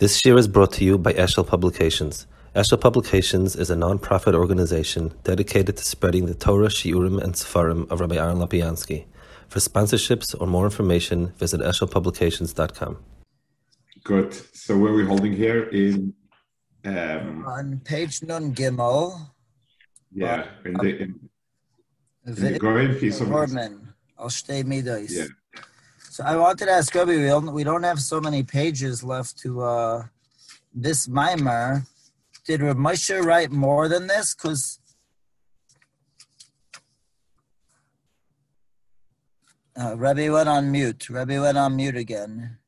This year is brought to you by Eshel Publications. Eshel Publications is a non-profit organization dedicated to spreading the Torah, Shiurim, and Sefarim of Rabbi Aaron Lopiansky. For sponsorships or more information, visit eshelpublications.com. Good. So where are we holding here? In um, on page Nun Gimel. Yeah, in the in, in the Goyen piece of Gorman, Al Shtei Midas. Yeah. So I wanted to ask Rabbi, we don't, we don't have so many pages left to uh, this mimer. Did Rav Moshe write more than this? Because uh, Rabbi went on mute. Rabbi went on mute again.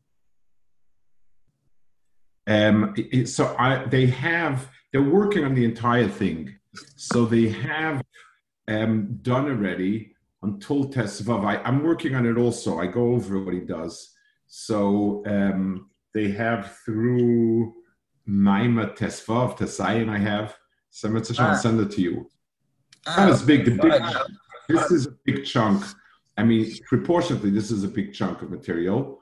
Um, so I, they have, they're working on the entire thing. So they have um, done already until Tesvav. I'm working on it also. I go over what he does. So um, they have through Maima Tesvav, Tesayin I have. So I'm going to Ah. send it to you. Not as big. The big this is a big chunk. I mean, proportionately, this is a big chunk of material.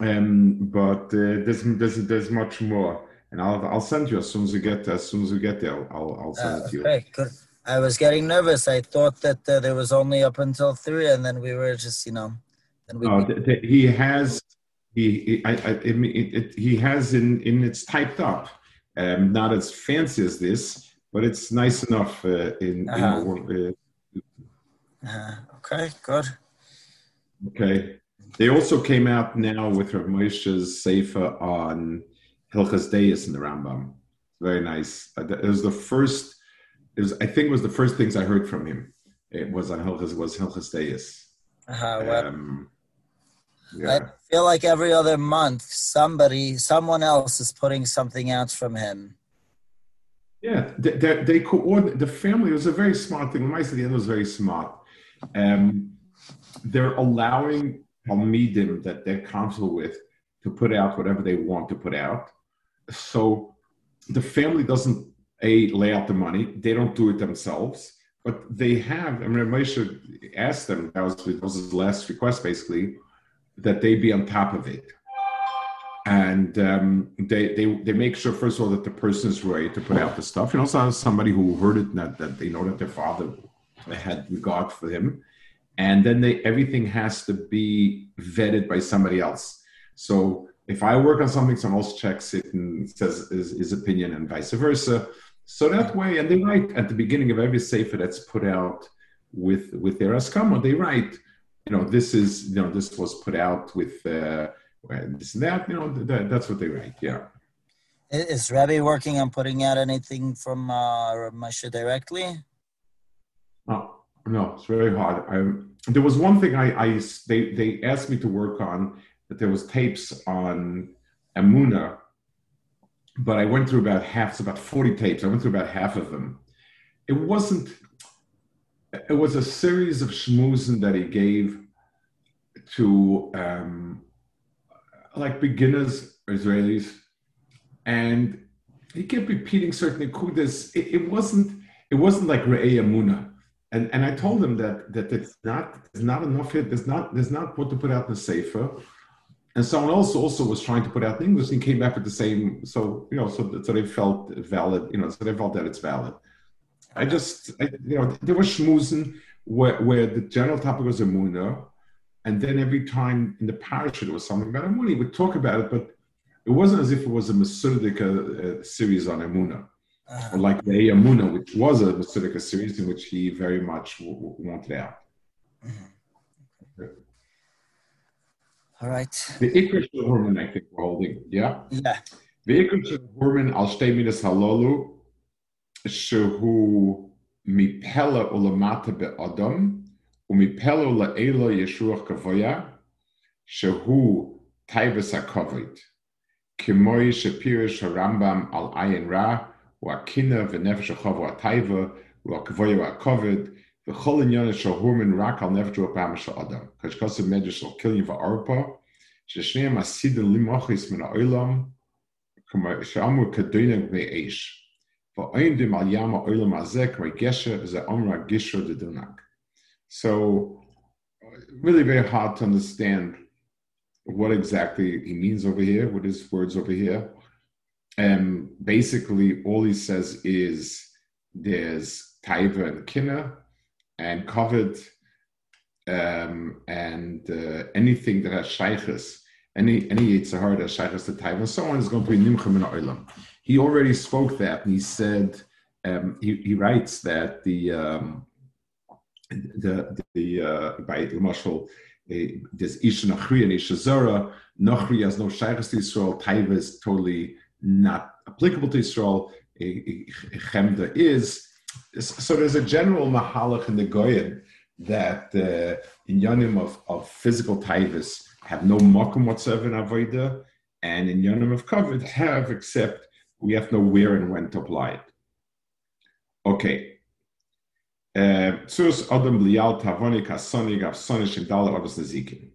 Um, but uh, there's, there's there's much more, and I'll I'll send you as soon as we get as soon as we get there. I'll I'll send Uh, it to you. okay, good. I was getting nervous. I thought that uh, there was only up until three, and then we were just, you know, then we. Uh, th- th- he has he I, I, it, it, he has in in it's typed up, um, not as fancy as this, but it's nice enough. Uh, in, Uh-huh. in uh, uh, okay, good. Okay. They also came out now with Rav Moshe's Sefer on Hilchas Deis in the Rambam. Very nice. Uh, It was the first. It was, I think, it was the first things I heard from him. It was on Hilchas. Was Hilchas Deis. Uh, well, Um, I feel like every other month, somebody, someone else is putting something out from him. Yeah, they, they, they coordinate the family. It was a very smart thing. At the end was very smart. Um, they're allowing Talmidim that they're comfortable with to put out whatever they want to put out. So the family doesn't a lay out the money. They don't do it themselves, but they have. I mean, Moshe asked them. That was, that was his last request, basically, that they be on top of it and um, they, they they make sure first of all that the person is ready to put out the stuff. You know, also somebody who heard it that, that they know that their father had regard for him, and then they everything has to be vetted by somebody else. So if I work on something, someone else checks it and says his, his opinion, and vice versa. So that way, and they write at the beginning of every sefer that's put out with with their askama, they write, you know, this is you know this was put out with. Uh, this and that, you know, that, that's what they write. Yeah. Is Rabbi working on putting out anything from uh, Moshe directly? Oh, no, it's very hard. I, there was one thing I, I they they asked me to work on that there was tapes on Amuna, but I went through about half. It's about forty tapes. I went through about half of them. It wasn't. It was a series of schmoozing that he gave to um, like beginners Israelis, and he kept repeating certain nekudas. It, it wasn't. It wasn't like Re'ei Amuna. And and I told him that that it's not there's not enough here. There's not there's not what to put out in the sefer. And someone else also was trying to put out in English and came back with the same. So you know, so so they felt valid. You know, so they felt that it's valid. I just I, you know there was schmoozing where where the general topic was Amuna, and then every time in the parasha there was something about Amuna, he would talk about it, but it wasn't as if it was a Masudika uh, series on Amuna Uh, or like the Amuna, which was a Masudika series in which he very much w- w- wanted out. All right. The Ikrish Horman, I think we're holding. Yeah. Yeah. The Ikrish Horman al Shtemidas Halolu Shehu Mipela Ulamata Be Adam Umipela Ula Ela Yeshua Kavoya Shehu Taivas HaKovit Kimoi Shapirish Harambam al Ayin Ra Wakina Venefesh Chavua Taiva Wakavoya Wakovid V'chol inyonet shal hurmin rak al neftu apam shal adam. Kaj kosev medrash shal kilyin v'arpa, sheshneim asidin limochis min ha'olam, kama shamur kadoinag ve'esh. V'oimdim al yama olam hazeh, kama geshe ze omra gishra dedunak. So, really very hard to understand what exactly he means over here, what his words over here. And basically, all he says is there's taiva and kina, and covered um, and uh, anything that has shaykhs, any any yitzhar that shaykhs to taiva and so on is going to be nimchem in olam. He already spoke that and he said um, he, he writes that the um, the the uh, by Marshall there's Isha Nachri and Isha Zara. Nachri has no shaykhs to Israel. Taiva is totally not applicable to Israel. Chemda is. So there's a general mahalach in the Goyim that uh, in Yonim of, of physical taivas have no makom whatsoever in Avodah, and in Yonim of Kavod have, except we have know where and when to apply it. Okay. Zus Adam Blial Tavoni Kasoni Gav Soni Shindala Abbas Nezikin.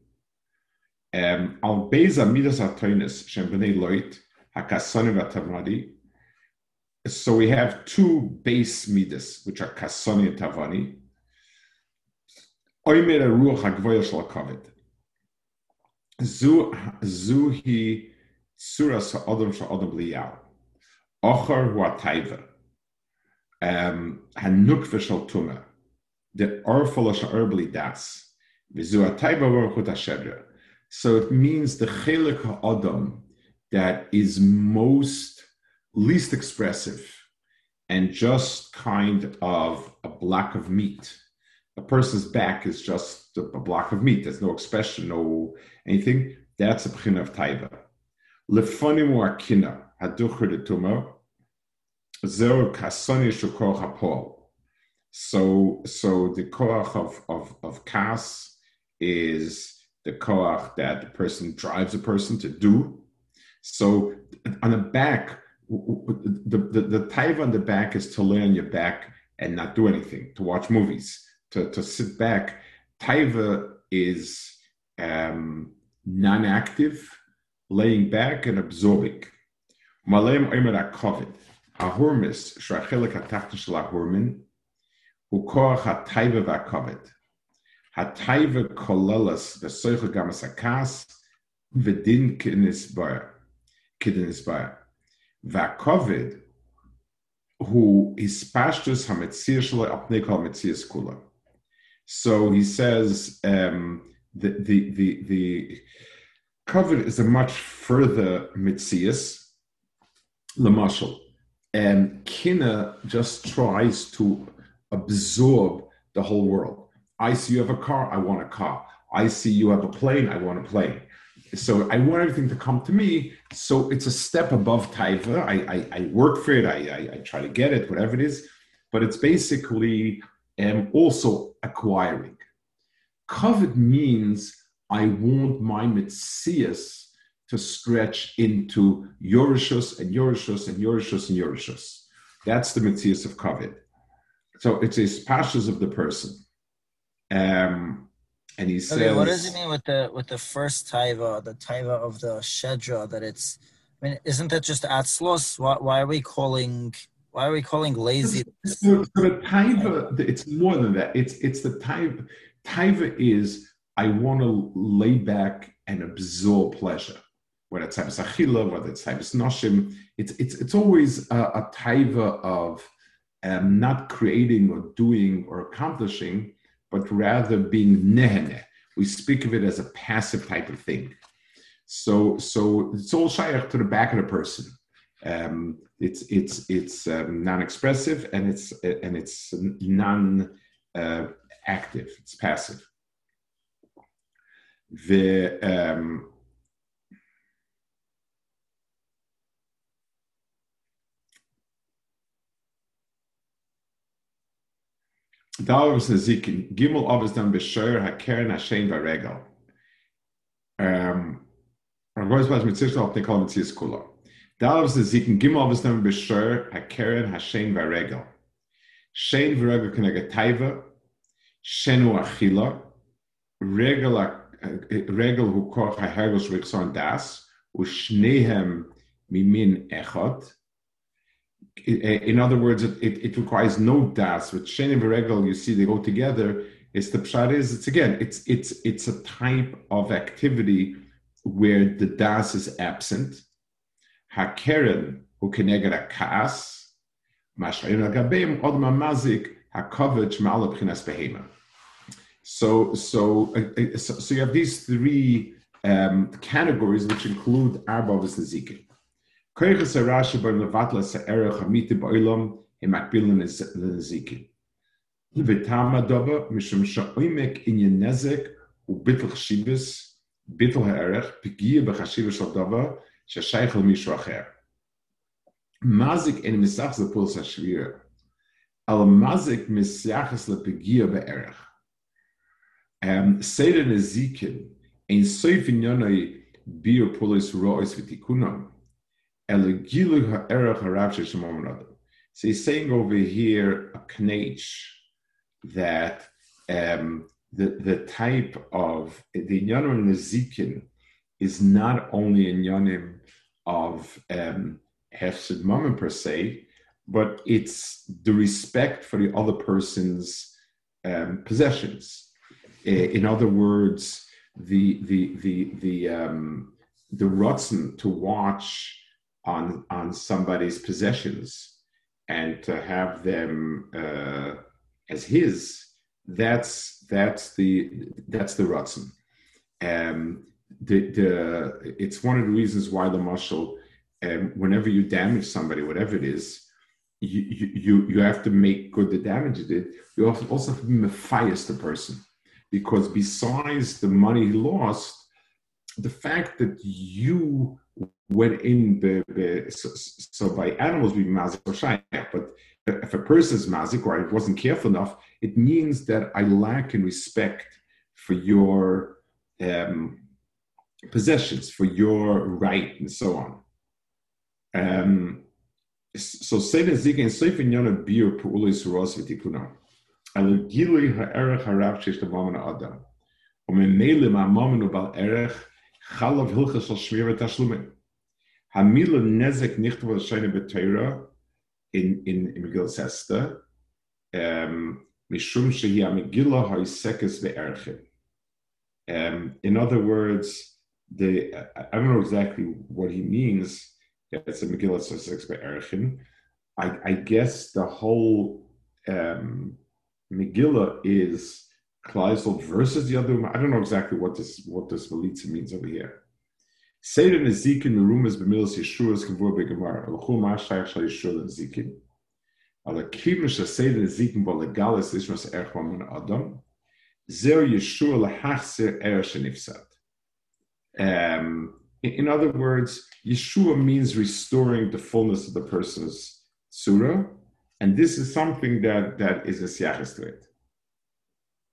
Al Beza Midas Atoinis Shem Bnei Loit Hakasoni Vatavadi. So we have two base midas, which are kasoni and tavani. Oimer ruach hagvoya shel. Zu zu hi suras ha'adam sha'adam liyal. Ocher hu ha'taiva. Um, Hanukva shel tuma. The orfala sha'erbli das. Vizu ha'taiva baruch ha'shedra. So it means the chelik ha'adam that is most least expressive and just kind of a block of meat. A person's back is just a, block of meat. There's no expression, no anything. That's a pchin of taiva. Lefonim akina haducher de tuma zero kasoni shukor hapol. So, so the koach of, of, of kas is the koach that the person drives a person to do. So on the back, the, the, the taiva on the back is to lay on your back and not do anything, to watch movies, to, to sit back. Taiva is um, non active, laying back and absorbing. Malem oimer akovid, ahurmis, shrachelik hatachta shel ahurmin, ukoach hataiva v'akovid. Hataiva kolelas v'soicha gamas akas, v'din kinisbar, kinisbar. Vakovid, who his pashtus hametzir shle metzias kula. So he says um, the the the the covet is a much further mitzias, lemashal, and kina just tries to absorb the whole world. I see you have a car, I want a car. I see you have a plane, I want a plane so I want everything to come to me. So it's a step above taiva. I, I, I work for it. I, I, I, try to get it, whatever it is. But it's basically um, also acquiring. Covet means I want my mitzias to stretch into Yorishus and Yorishus and Yorishus and Yorishus. That's the mitzias of covet. So it's a pashas of the person. Um, and he says, okay, "What does it mean with the with the first taiva, the taiva of the shedra? That it's, I mean, isn't that just atzlos? Why, why are we calling? Why are we calling lazy? So, so the taiva, it's more than that. It's it's the taiva. Taiva is I want to lay back and absorb pleasure, whether it's taivas achila, whether it's taivas noshim. It's it's it's always a, a taiva of um, not creating or doing or accomplishing but rather being nehene. We speak of it as a passive type of thing. So, so it's all shaykh to the back of the person. Um, it's it's it's um, non-expressive and it's and it's non-active. Uh, it's passive. The um, Dalvus Nezikin, Gimel Avis dann Besher HaKeren Hashem Varegel. Um, Rav Goiz Baz Mitzvah Op Nikol Mitzias Kula. Dalvus Nezikin, Gimel Avis dann Besher HaKeren Hashem Varegel. Shein Varegel Kenega Taiva, Shenu Achila, Regel Regel Hu Koch HaHergel Shvik Das, Ushnehem Mimin Echot, in other words, it, it requires no das. With and v'regel, you see they go together. It's the pshat is it's again it's it's it's a type of activity where the das is absent. Hakeren ukeneged kas mashrayim agabeim od mamazik hakovich ma'al behema. So uh, uh, so so you have these three um, categories which include arba v'zikin. Koiches Arashi bar levatla se'erech hamiti ba'ilam im akbilin l'Nezikin. V'tama dova mishum sha'oimek inyan nezek ובטל חשיבס, ביטל הערך, פגיע בחשיבה של דבר ששייך למישהו אחר. מזיק אין מסך זה פולס השביר, אבל מזיק מסייחס לפגיע בערך. סדר נזיקין, אין סויף עניוני ביר פולס רועס ותיקונם, So he's saying over here a knage that um, the, the type of the Inyanim Nezikin is not only Inyanim of um, Hefsid Mammon per se, but it's the respect for the other person's um, possessions. In other words, the the the the um, the rutzen to watch on on somebody's possessions and to have them uh, as his that's that's the that's the rutzen. Um, the, the it's one of the reasons why the muscle, um, whenever you damage somebody, whatever it is, you you you have to make good the damage you did. You also have to be mafias the person, because besides the money he lost, the fact that you within the, the so, so, by animals we mazik or shaykh, but if a person is mazik or I wasn't careful enough, it means that I lack in respect for your um, possessions, for your right, and so on. Um, so Seven Zika and Seifin Yona beer Pulis Ros Vitikuna. Alegilui Ha'erech Harab Shesh Tavamana Adam. Omenele Ma'amamanu Bal Erech Chalav Hilchas al Shmira Tashlumin. Hamila Nezek Nichtav al Shaina in, in, um, Mishum Shehi Ve'erchim. Um, in other words, the I don't know exactly what he means. It's a Megillah Sosek Be'erchim. I, I guess the whole um, Megillah is Kleisel versus the other. I don't know exactly what this what this Melitza means over here. Seder Nezikin Merumas Bemilas Yeshua's Kavur Begamar. Alchum Ashayach Shal Yeshua Nezikin. Ale Kimish Seder Nezikin Bolegalis Ishmas Erchwa Min Adam. Zer Yeshua Lahachser Er Shenifsat. Um, in other words, Yeshua means restoring the fullness of the person's surah, and this is something that, that is a siyachis to it.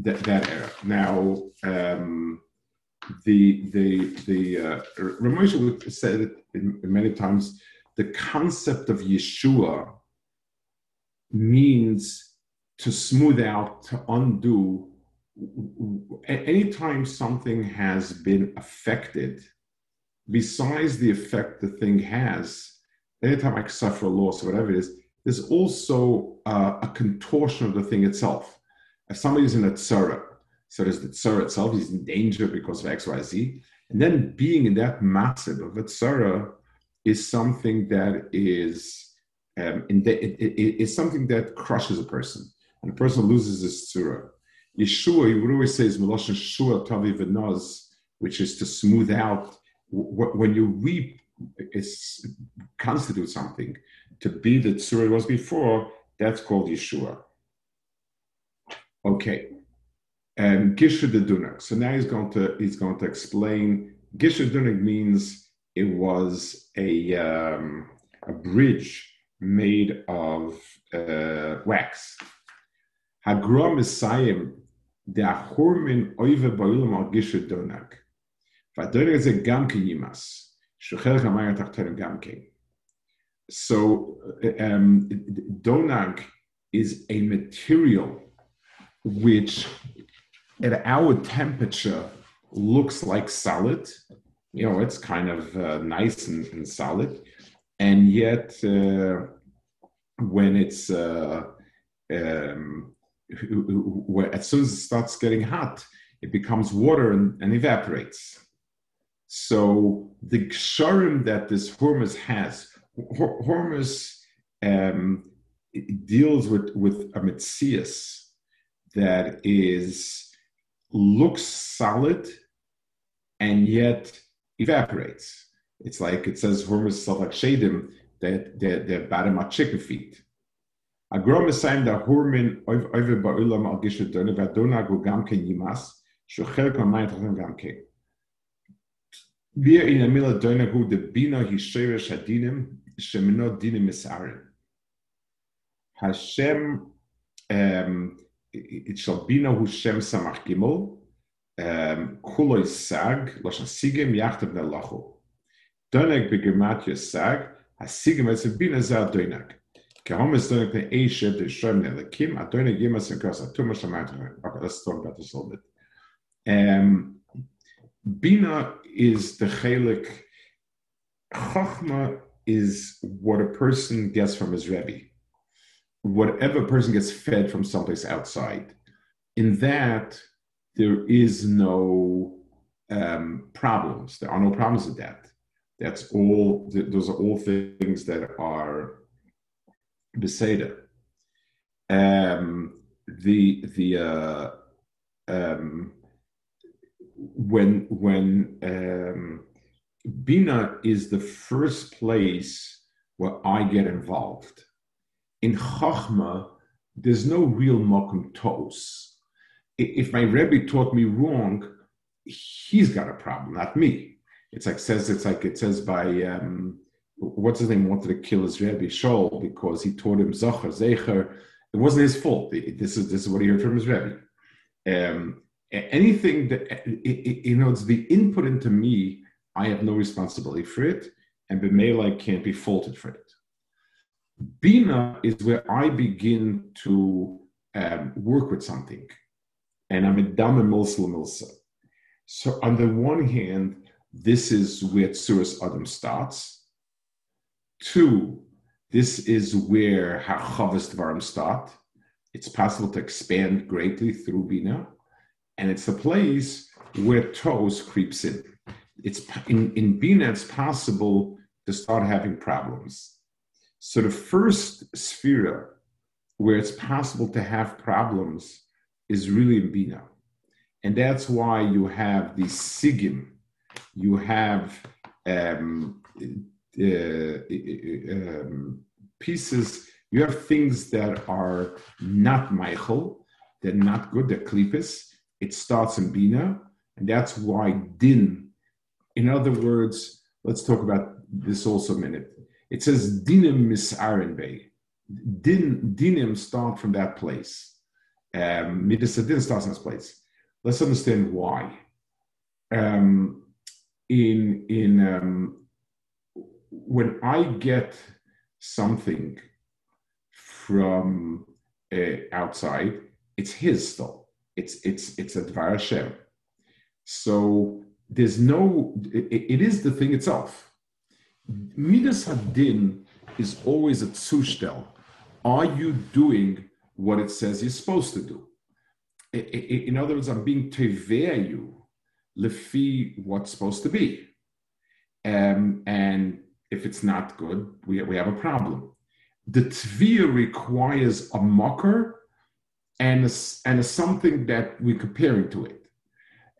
that, that era. Now, um, the the the uh, Ramosha said it many times. The concept of Yeshua means to smooth out, to undo. Anytime something has been affected, besides the effect the thing has, anytime I suffer a loss or whatever it is, there's also uh, a contortion of the thing itself. If somebody's in a tzara, so there's the tsara itself, he's in danger because of X, Y, Z. And then being in that massive of a tsara is something that is um, in the, it, it, it's something that crushes a person, and a person loses his tsura. Yeshua, he would always say, is Meloshin Shua Tavi V'naz, which is to smooth out. When you reap, it's constitute something. To be the tsura it was before, that's called Yeshua. Okay, and Gisher de Dunak. So now he's going to he's going to explain. Gisher Dunak means it was a um, a bridge made of uh, wax. Hagrom Messiah the Achormin Oive Bailam al Gisher Dunak. Vadonik is a Gamke Yimas. Shuchel Gamayat Achtonim Gamke. so um, donag is a material which at our temperature looks like solid. You know, it's kind of uh, nice and, and, solid, and yet uh, when it's uh, um, as soon as it starts getting hot, it becomes water and, and evaporates. So the ksharim that this hormus has, hormus um, deals with with a mitzias that is looks solid and yet evaporates. It's like it says hormus salak shadim that they're bottom of chicken feet. Agrom is saying that hormin over ba'ulam al gishet dona v'adona go gamke yimas shochel kamayt gamke. Wir in der Mila dona hu de bina hisheresh hadinim shemino dinim misarim. Hashem um, it shall be no Hashem samach gimel kuloi sag loshan sigim yachtav nelachu. Doneg begemat yasag hasigim es bina za doneg. Kahom is doneg the eshev the shem nelakim a doneg yimas and kos atuma shamat. Okay, let's talk about this a little bit. Um, bina is the chelik. Chachma is what a person gets from his rebbe whatever person gets fed from someplace outside. In that, there is no um, problems. There are no problems with that. That's all. Those are all things that are beseder. Um, the the uh, um, when when um, Bina is the first place where I get involved in Chachma, there's no real Mokum Tos. If my Rebbe taught me wrong, he's got a problem, not me. It's like says it's like it says by um, what's his name wanted to kill his Rebbe Shaul because he taught him Zachar Zecher. It wasn't his fault. This is this is what he heard from his Rebbe. Um, anything that you know, it's the input into me. I have no responsibility for it, and B'meila can't be faulted for it. Bina is where I begin to um, work with something, and I'm a dame milsa milsa. So on the one hand, this is where Tsuras Adam starts. Two, this is where Hachavas Dvarim start. It's possible to expand greatly through Bina, and it's a place where Toes creeps in. It's in, in Bina, it's possible to start having problems so the first sphere where it's possible to have problems is really in Bina. And that's why you have the sigim, you have um, uh, um, pieces, you have things that are not Michael, they're not good, they're klipis. It starts in Bina, and that's why din. In other words, let's talk about this also a minute. It says dinim misarin bay. Din, dinim start from that place. Um, Midasadin starts in this place. Let's understand why. Um, in in um, when I get something from uh, outside, it's his still. It's it's it's a Dvar Hashem. So there's no. It, it is the thing itself. Midas Hadin is always a zustel. Are you doing what it says you're supposed to do? In other words, I'm being tevea you, lefi what's supposed to be. Um, and if it's not good, we, we have a problem. The tvia requires a mocker and a, and a something that we're comparing to it.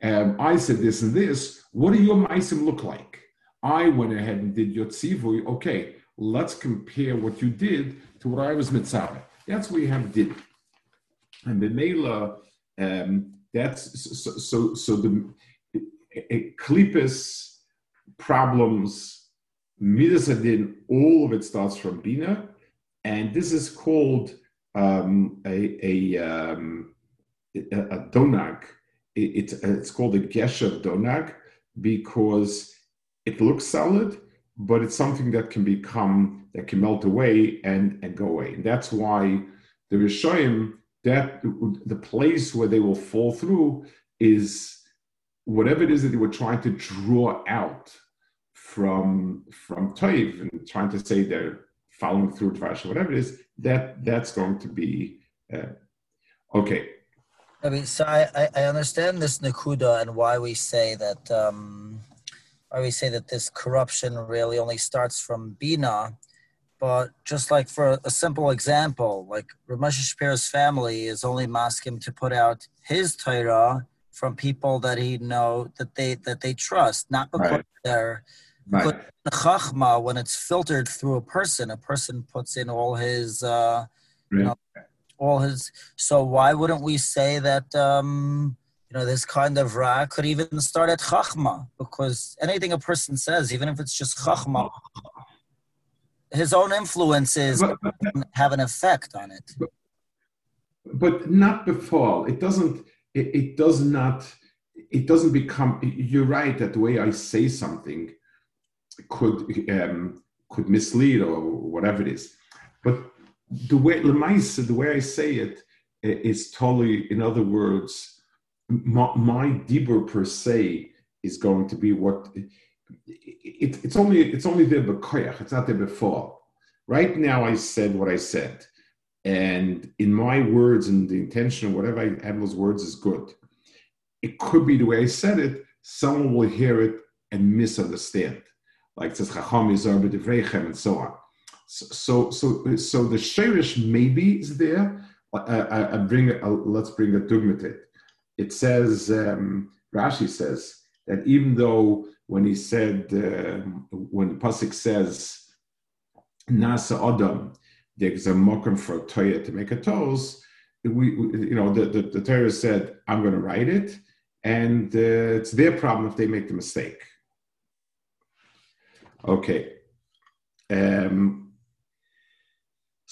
Um, I said this and this. What do your meisim look like? I went ahead and did Yotzivui. Okay, let's compare what you did to what I was mitzvah. That's what you have did. And the Mela, um, that's so, so, so the klipis problems, midas adin, all of it starts from Bina. And this is called um, a, a, um, a, a donag. It, it's, it's called a gesher donag because it looks solid but it's something that can become that can melt away and and go away. And that's why the Rishoyim that the place where they will fall through is whatever it is that they were trying to draw out from from Toiv and trying to say they're following through Dvash, whatever it is, that that's going to be uh, okay. I mean, so I, I understand this Nakuda and why we say that um, why we say that this corruption really only starts from Bina, but just like for a simple example, like Ramesh Shapira's family is only masking to put out his Torah from people that he know that they that they trust, not because right. they're Right. the chachma, when it's filtered through a person, a person puts in all his, uh, you know, all his. So why wouldn't we say that? Um, you know, this kind of ra could even start at chachma because anything a person says, even if it's just chachma, his own influences but, but, have an effect on it. But, but not before. It doesn't. It, it does not. It doesn't become. You're right that the way I say something could um, could mislead or whatever it is. But the way the way I say it is totally, in other words, my, my dibur per se is going to be what it, it, it's only it's only there b'koyach. It's not there before. Right now, I said what I said, and in my words and the intention, whatever I have those words is good. It could be the way I said it. Someone will hear it and misunderstand like it says Chacham and so on. So, so, so the Sherish maybe is there. I, I uh, uh, uh, bring a, let's bring a dogmatit. It says um, Rashi says that even though when he said uh, when the pasuk says Nasa Adam, there's a mokum for toya to make a toes. We, you know, the, the, the Torah said, I'm going to write it, and uh, it's their problem if they make the mistake. Okay. Um,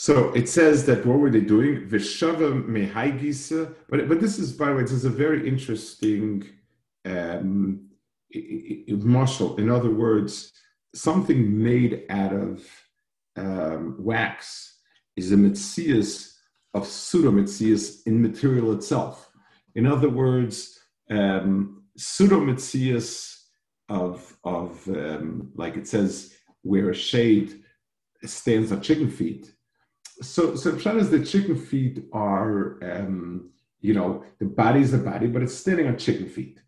so it says that what were they doing? Veshava mehaigisa. But but this is by the way, this is a very interesting um, marshal. In other words, something made out of um, wax is a mitzias of pseudomitzias in material itself. In other words, um, pseudomitzias of of um, like it says where a shade stands on chicken feet. So so Pshat the chicken feet are um, you know the body is the body, but it's standing on chicken feet.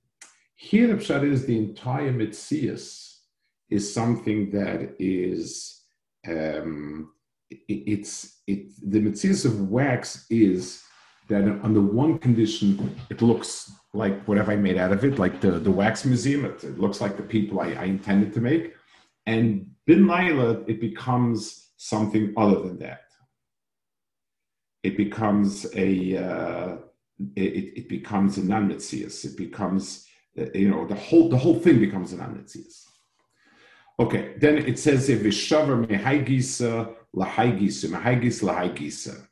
Here the Pshat is the entire Mitzias is something that is um, it, it's it the Mitzias of wax is that under one condition it looks like whatever I made out of it, like the, the wax museum. It, it looks like the people I, I, intended to make. And bin Laila, it becomes something other than that it becomes a uh, it, it, becomes a non It becomes you know the whole the whole thing becomes a non Okay, then it says vishaver mehaigisa lahaigisa mehaigis lahaigisa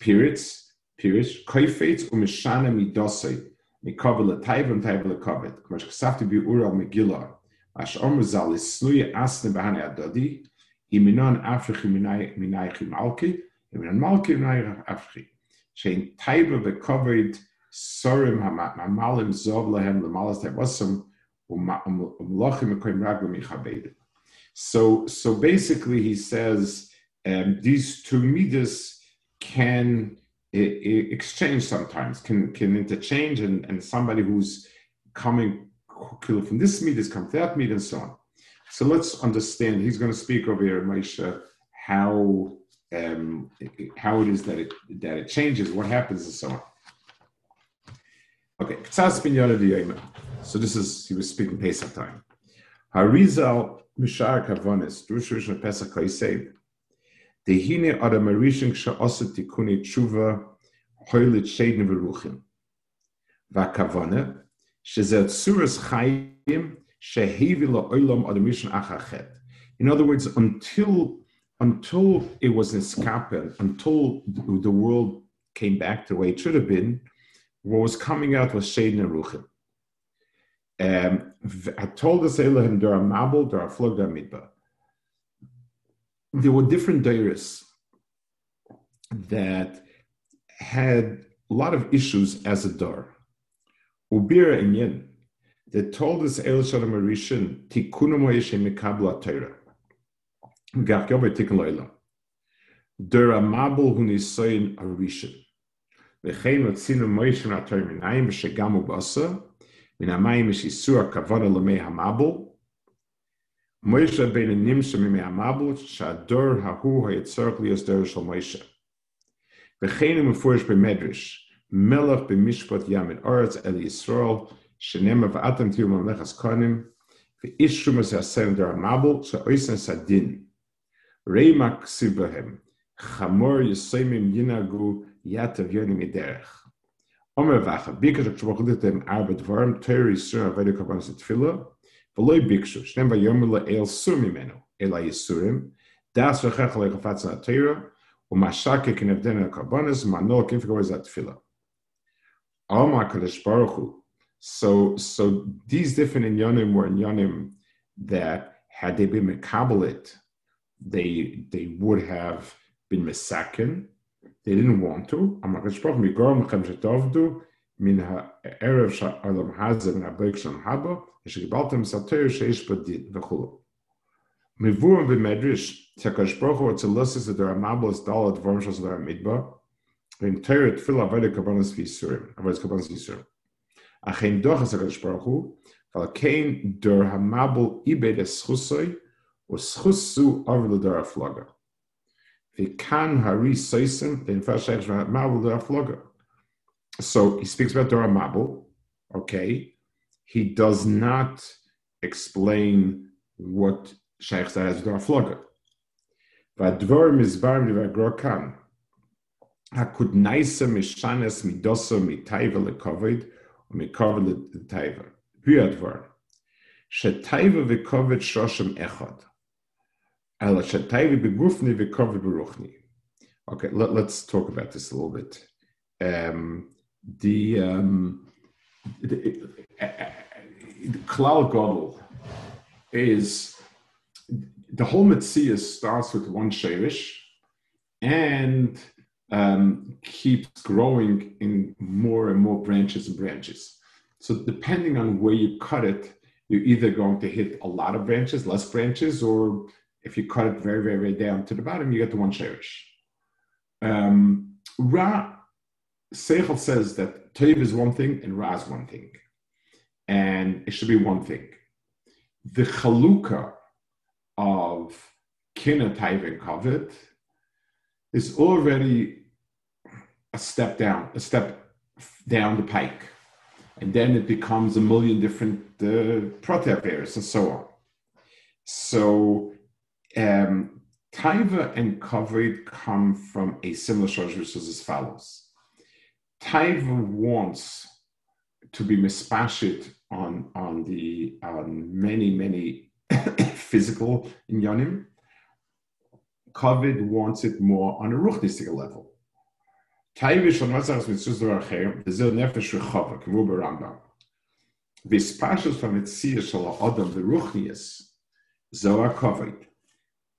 periods periods koifetz umishana midosay mikabel tayv and tayv lekavet kamash ksafti bi ural megillah. Ash omer zal is sluye asne bahane adadi iminon africh minay minai chimalki Malkim Afri, Shein Taiba Sorim Zov Lahem um, um, um, So, so basically, he says um, these two midas can exchange sometimes, can can interchange, and, and somebody who's coming from this midas come to that midas, and so on. So let's understand. He's going to speak over here, Ma'isha, how um, how it is that it that it changes what happens and so on okay so this is he was speaking Pesach time Harizal Mishar Kavonis Drush Pesach Kaisei Dehine ada marishing she'oset tikuni tshuva v'ruchim. V'akavane shezeh tsuras chayim achachet. In other words, until until it was escaped, until the world came back the way it should have been, what was coming out was Shein and Ruchim. Um, told the us Elohim Dora Mabel, Dora Flog, Dora Midba. There were different dairies that had a lot of issues as a door. Ubira and Yen, that told us El Shalom Arishin, Tikunu Moeshe Mikabla Torah. Garga ben tikkun leila. Der a mabel hun is sein a er rishon. Vechem atzinu moishim atar minayim v'shegamu basa min hamayim ish isu hakavana lemei hamabel. Moishe ben nimshe mimei hamabel shador hahu hayetzork liyos der shal Moishe. Vechem mefurish b'medrash melech b'mishpat yamid aretz el Yisrael shenem v'atam tiyu mamlechas konim v'ishum as hasem der hamabel she'oisen sadin. Reimak Sivahem, Chamor Yosemim Yinagu Yatav Yonim Iderech. Omer Vacha, Bikash Akshvach Litem Arba Dvarim, Teri Yisur Avedu Kaban Sitfila, Veloi Bikshu, Shnem Vayomer Le'el Sur Mimenu, Ela Yisurim, Das Vachach Le'chafatz Natera, Umashake Kinevdena Kabanis, Manol Kinfikor Zatfila. Alma Kadosh Baruch Hu. So, so these different in Yonim were in Yonim that had they been mekabelit they they would have been misaken. They didn't want to. Mivum v'medrash tekadosh baruch hu that there are mabos dalat dvarim shas v'ram midba v'im teir tefila v'edek kabanas v'yisurim avodas kabanas v'yisurim achein dochas tekadosh baruch v'al kein der hamabel ibed eschusoi uschussu avladar afloga. Vikan hari soisim, the infashesh mavladar flaga. So he speaks about Dora Mabel, okay? He does not explain what Sheikh says as flaga. Floga. Vadvorim is barim Hakud Hakudnaisa mishanes midosa mitaiva lekovid, umikovid letaiva. Hu advorim. Shetaiva vikovid shoshim echad. Okay, let, let's talk about this a little bit. Um, the, um, the, Klal Godel is the whole Metzias starts with one Sherish and um, keeps growing in more and more branches and branches. So depending on where you cut it, you're either going to hit a lot of branches, less branches, or if you cut it very, very, very down to the bottom, you get the one Sherish. Um, Ra Seichel says that Toiv is one thing and Ra is one thing. And it should be one thing. The Chaluka of Kina Taiv and Kavit is already a step down, a step down the pike. And then it becomes a million different uh, and so on. So um, Taiva and Kavit come from a similar source, which is as follows. Taiva wants to be mispashit on on the on many many physical inyanim. Covid wants it more on a ruchnistic level. Taiva shal matzachas mitzvah acher v'zel nefesh rechava k'mu b'Rambam. V'spashit from its mitzvah shal adam v'ruchnias zoa covid.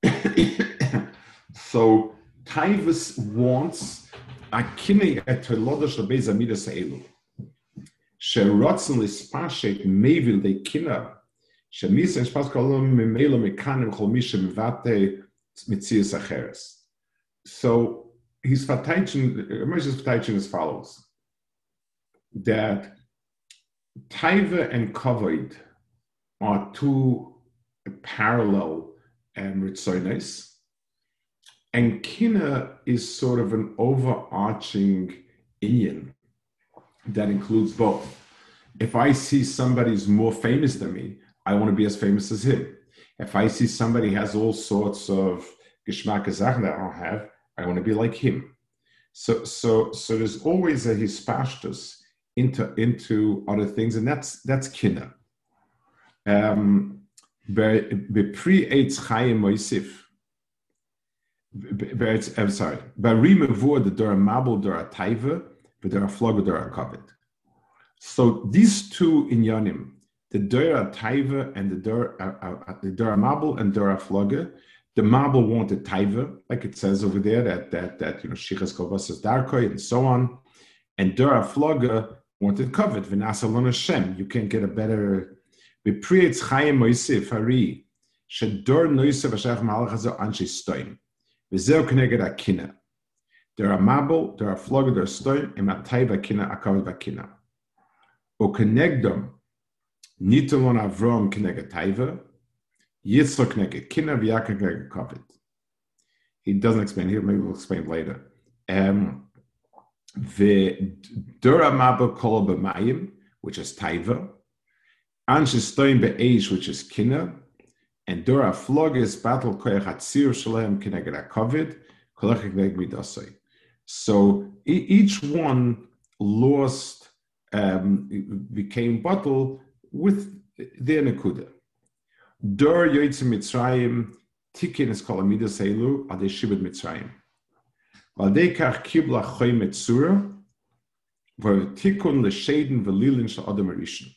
so Taivas wants a kine et telodash lebez amidas elu. Sherotzen lispashet mevil de kina. Shemisen spas kolom memelo mekanim cholmishim vate mitzias acheres. So he's verteidigen, Moses verteidigen as follows. That Taiva and Kovoid are two parallel um, Ritzonis, and kina is sort of an overarching Indian that includes both. If I see somebody's more famous than me, I want to be as famous as him. If I see somebody has all sorts of geschmack that I don't have, I want to be like him. So, so, so there's always a hispashtus into into other things, and that's that's kina. Um, pre eitz chayim moisif I'm sorry. Barima the der Mabel der Taiva, but der Flogger der Kovet. So these two inyanim the Dura Taiva and the Dura, uh, uh, the Dura Mabel and Dura Floge. The Mabel wanted Taiva, like it says over there, that that that you know Shichas Kovasas Darkoi and so on. And Dura Floge wanted covet, Vinasa Hashem. You can't get a better Beprietz Chaim Moisif Hari. Shador Noisef Ashach Malach Hazo Anshi Stoim. Vizeo Kneged Akina. There are Mabel, there are Floge, there are Stoim, and Mataiva Kina Akavet Vakina. O Kenegdom Nitalon Avrom Kneged Taiva, Yitzchak Kneged Kina, V'Yakar Kneged Kovet. He doesn't explain here, maybe we'll explain later. Um, the Dura Mabel Kol B'Mayim, which is Taiva, Anshe Stoim Be'esh, which is Kina, and Dura Flog is Battle Koyach Hatzir Shalem Kneged Kovet, Kolach Kneged Midosai. So each one lost, um, became bottle with their nekuda. Dor yoytze Mitzrayim tikin es kol amidas elu ad shibud Mitzrayim. Weil kach kibla choy metzura vor tikun le shaden velilin shal adam rishon.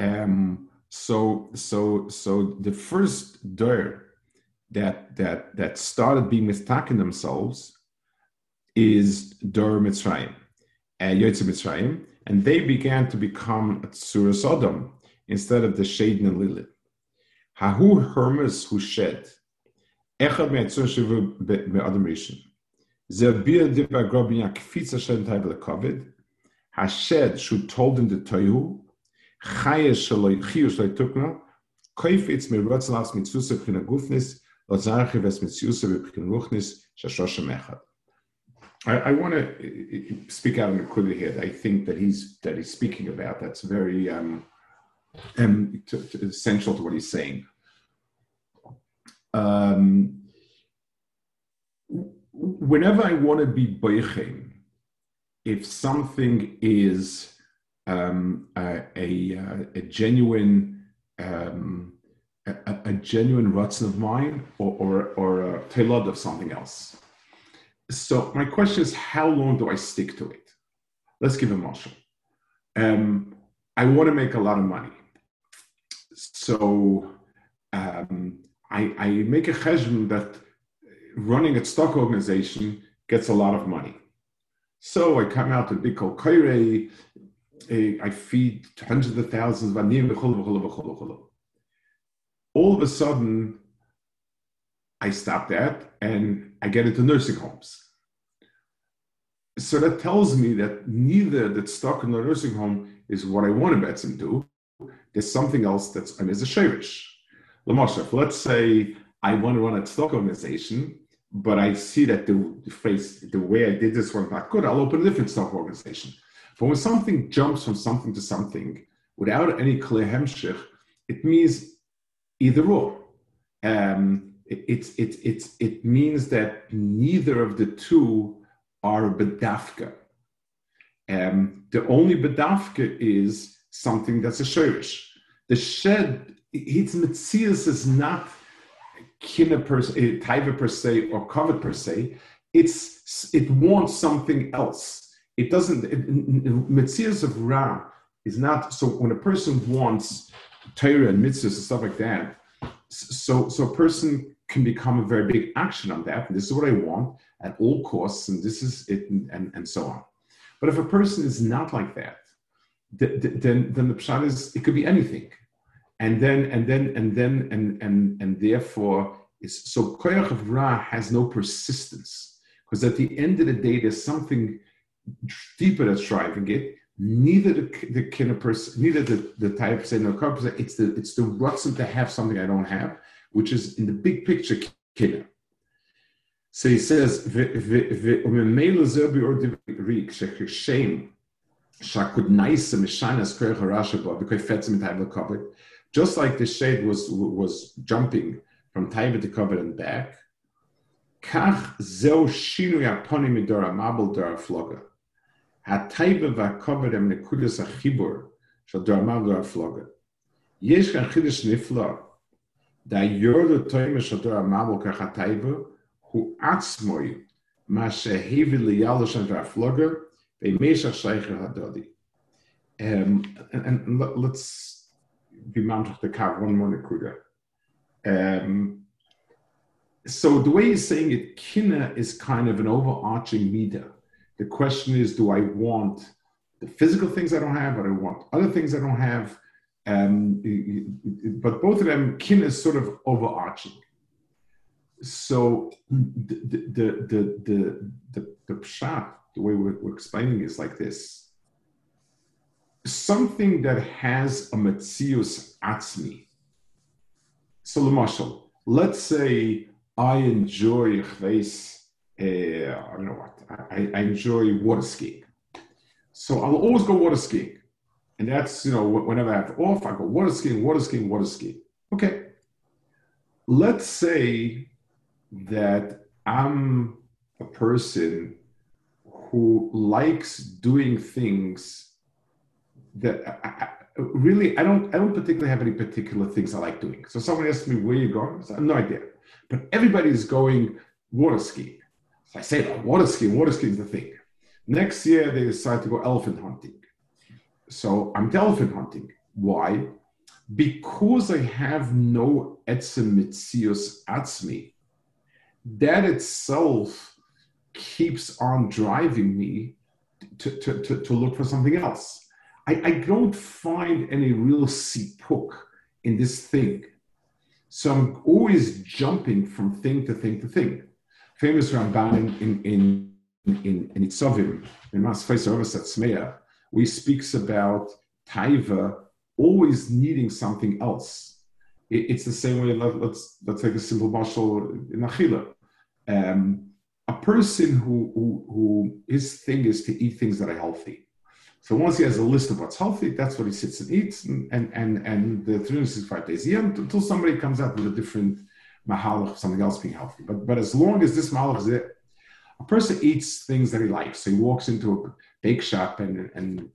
Um, so so so the first dor that that that started being mistaken themselves is dor Mitzrayim, uh, Yotze Mitzrayim, and they began to become Tsura Sodom instead of the Shaden and Lilith. Hahu Hermes who shed. Echad me'atzur shivu be'adam rishon. Ze bir diba grobin yakfitza shed taiv lekovid. Hashed shu told in the toyu. I, I want to speak out in the Kuda here. I think that he's that he's speaking about that's very um, um, essential to what he's saying. Um, whenever I want to be boichem, if something is um, a, a, a, genuine um, a, a, genuine rutzen of mine or, or, or a telod of something else so my question is, how long do I stick to it? Let's give a marshal. Um, I want to make a lot of money. So um, I, I, make a cheshbon that running a stock organization gets a lot of money. So I come out to big koire, I feed hundreds of thousands of All of a sudden, I stop that and I get into nursing homes. So that tells me that neither that stock in the nursing home is what I want to bet them do. There's something else that's I mean, it's a sherish. Lamoshev, let's say I want to run a stock organization, but I see that the, face the way I did this was not good. I'll open a different stock organization. But when something jumps from something to something without any clear hemshich, it means either or. Um, it, it, it, it means that neither of the two are bedafka. Um, the only bedafka is something that's a shirish. The shed, its mitzias is not kina per se, taiva per se, or covet per se. It's it wants something else. It doesn't. Mitzias of ra is not so. When a person wants Torah and mitzvahs and stuff like that, so so a person can become a very big action on that. This is what I want at all costs, and this is it, and, and, and so on. But if a person is not like that, then then the pshat is it could be anything, and then and then and then and and and therefore is so koyach of ra has no persistence because at the end of the day there's something deeper that's driving it. Neither the, the kind of person, neither the, the type say no it's the it's the rutzen to have something I don't have, which is in the big picture killer. So he says, just like the shade was was jumping from Taiva to cover and back, כך זהו שינוי הפונים מדור המבל דור הפלוגה. הטייבה והכובד הם נקודס החיבור של דור המבל דור הפלוגה. יש כאן חידוש נפלא da yorde toime shotor amabel kach taiva hu atsmoy ma shehevi liyalosh an flogger bei meshach sheicher hadodi Um, and, and let, us be mounted the car one more nakuda. Um, so the way he's saying it, kina is kind of an overarching meter. the question is, do I want the physical things I don't have, or I want other things I don't have? Um, but both of them, kin is sort of overarching. So the the the the the, the pshat, the way we're, we're explaining is like this: something that has a metzius atzmi. So, Lamashal, let's say I enjoy chveis, uh, I don't know what, I, I enjoy water skiing. So I'll always go water skiing. And that's, you know, whenever I have off, I go water skiing, water skiing, water skiing. Okay. Let's say that I'm a person who likes doing things that I, I, really I don't I don't particularly have any particular things I like doing. So someone asks me where you're going, I have no idea. But everybody is going water skiing. So I say, water skiing, water skiing is the thing. Next year, they decide to go elephant hunting. So I'm elephant hunting. Why? Because I have no etzem mitzius atzmi. That itself keeps on driving me to, to, to, to look for something else. I, I don't find any real sipuk in this thing. So I'm always jumping from thing to thing to thing. Famous Ramban in in in in Itzovim, in Masfeis Smeya, we speaks about taiva always needing something else. It, it's the same way. Let, us let's, let's take a simple marshal in Achila. Um, a person who, who who his thing is to eat things that are healthy. So once he has a list of what's healthy, that's what he sits and eats, and and and, and the 365 days yeah, until somebody comes up with a different mahalach, something else being healthy. But but as long as this mahalach is there, a person eats things that he likes. So he walks into a bake shop and and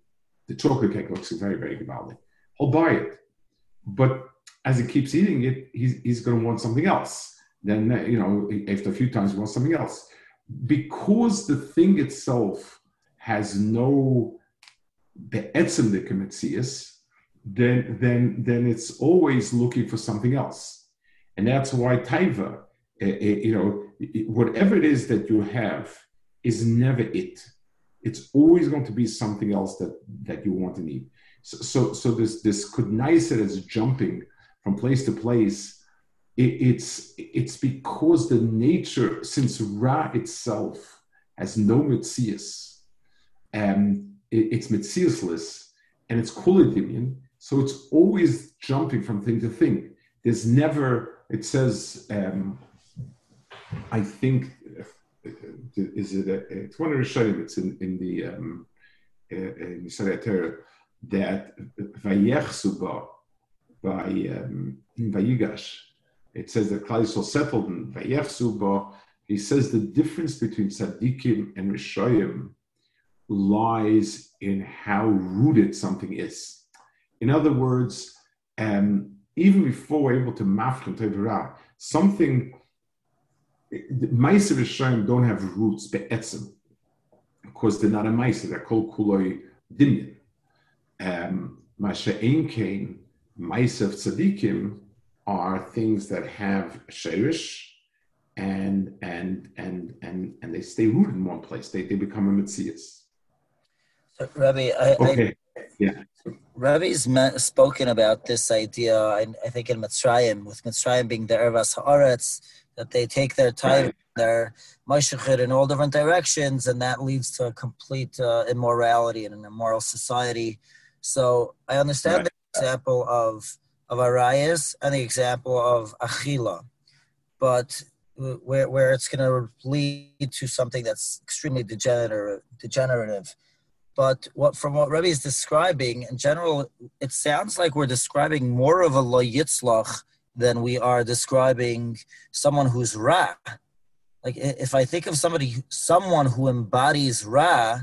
the chocolate cake looks very very good. He'll buy it, but as he keeps eating it, he's he's going to want something else. Then you know after a few times he wants something else because the thing itself has no the kemetzias, then then then it's always looking for something else, and that's why taiva, uh, you know, whatever it is that you have is never it. It's always going to be something else that that you want to need. So so, so this this kudnaiser is jumping from place to place. It, it's it's because the nature since Ra itself has no mitzias, um, it's mitziasless and it's kulidimian, so it's always jumping from thing to thing. There's never, it says, um, I think, is it, a, it's one of the Rishonim, it's in, in the, um, uh, in Yisrael that Vayechsuba by um, Vayigash, it says that Klal Yisrael settled in Vayechsuba. He says the difference between tzaddikim and Rishoyim lies in how rooted something is. In other words, um, even before we're able to mafkin Torah, something, Meiser Rishayim don't have roots, be'etzim, because they're not a Meiser, they're called kuloi dinyan. Um, Masha'en kain, Meiser tzadikim are things that have sherish, and and and and and they stay rooted in one place. They, they become a mitzias. So, Rabbi, I, okay. I, yeah. Rabbi's spoken about this idea, I, I, think in Mitzrayim, with Mitzrayim being the Ervas Haaretz, that they take their time, right. their Moshechid in all different directions, and that leads to a complete uh, immorality and an immoral society. So I understand right. the example of of Arias and the example of Achila, but where, where it's going to lead to something that's extremely degenerative, degenerative but what from what Rebbe is describing in general, it sounds like we're describing more of a lo yitzlach than we are describing someone who's ra. Like if I think of somebody, someone who embodies ra,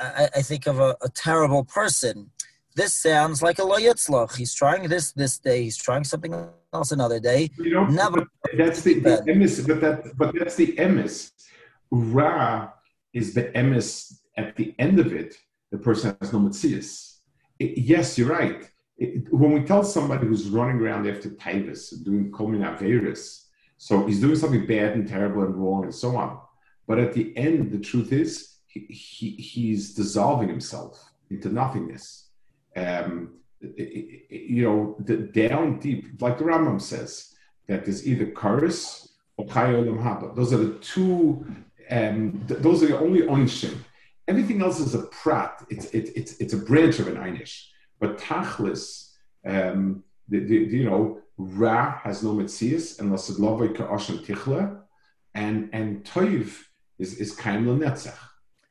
I, I think of a, a, terrible person. This sounds like a lo yitzlach. He's trying this this day. He's trying something else another day. You know, Never. That's the, the emes, but that but that's the emes. Ra is the emes at the end of it, the person has no mitzias. Yes, you're right. It, when we tell somebody who's running around after Titus, doing Kolmin virus, so he's doing something bad and terrible and wrong and so on. But at the end, the truth is he, he he's dissolving himself into nothingness. Um, you know, the, down deep, like the Rambam says, that there's either Karis or Chayolim Haba. Those are the two, um, th- those are the only onshim. Everything else is a prat. It's, it, it's, it's a branch of an einish. But tachlis, um, the, the, you know, Ra has no mitzias and it lovay ka'ashem tichla, and and toiv is is kaim lenetzach.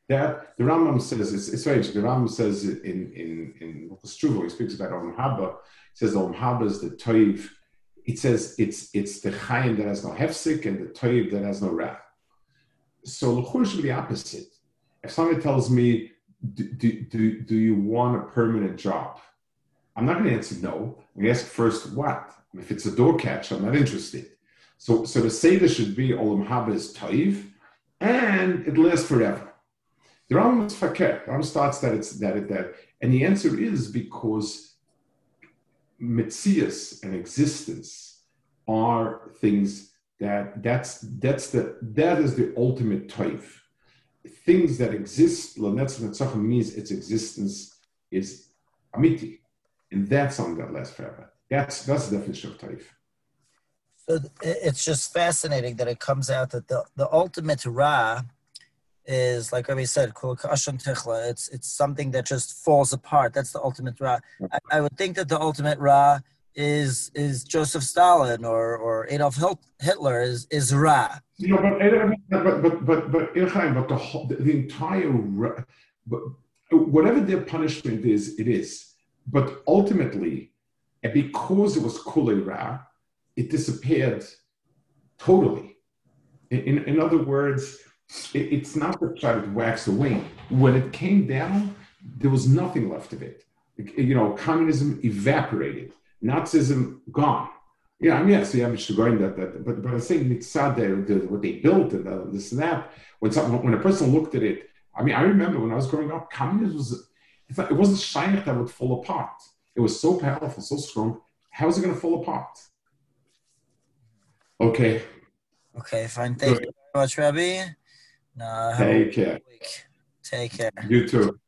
That the Rambam says it's, it's strange. The Rambam says in in in Struvo, he speaks about Olam Haba. He says Olam Haba is the toiv. It says it's it's the chaim that has no hefsik and the toiv that has no ra. So l'chur should be opposite. If somebody tells me, do, do, do you want a permanent job? I'm not going to answer no. I'm going to ask first what. If it's a door catch, I'm not interested. So, so the Seder should be Olam Haba is Taiv, and it lasts forever. The Rambam is fakir. The starts that it's that it that, and the answer is because mitzias and existence are things that that's that's the that is the ultimate type things that exist, Lanetz means its existence is amiti. And that's something that lasts forever. That's that's the definition of taif. So it's just fascinating that it comes out that the, the ultimate ra is like Rabbi said, it's it's something that just falls apart. That's the ultimate ra. Mm-hmm. I, I would think that the ultimate ra is is Joseph Stalin or or Adolf Hitler is is Ra. You know, but but but but but but the whole, the, the entire but whatever their punishment is, it is. But ultimately, because it was Kule Ra, it disappeared totally. In, in, other words, it, it's not that it waxed away. When it came down, there was nothing left of it. You know, communism evaporated Nazism gone. Yeah, I mean, yes, yeah, I'm just going that, that, but but I'm saying mitzad, the, what they built and the, this and that. When some, when a person looked at it, I mean, I remember when I was growing up, communism was it wasn't shaykh that would fall apart. It was so powerful, so strong. How is it going to fall apart? Okay. Okay, fine. Thank Good. you very much, Rabbi. No, Take care. Take care. You too.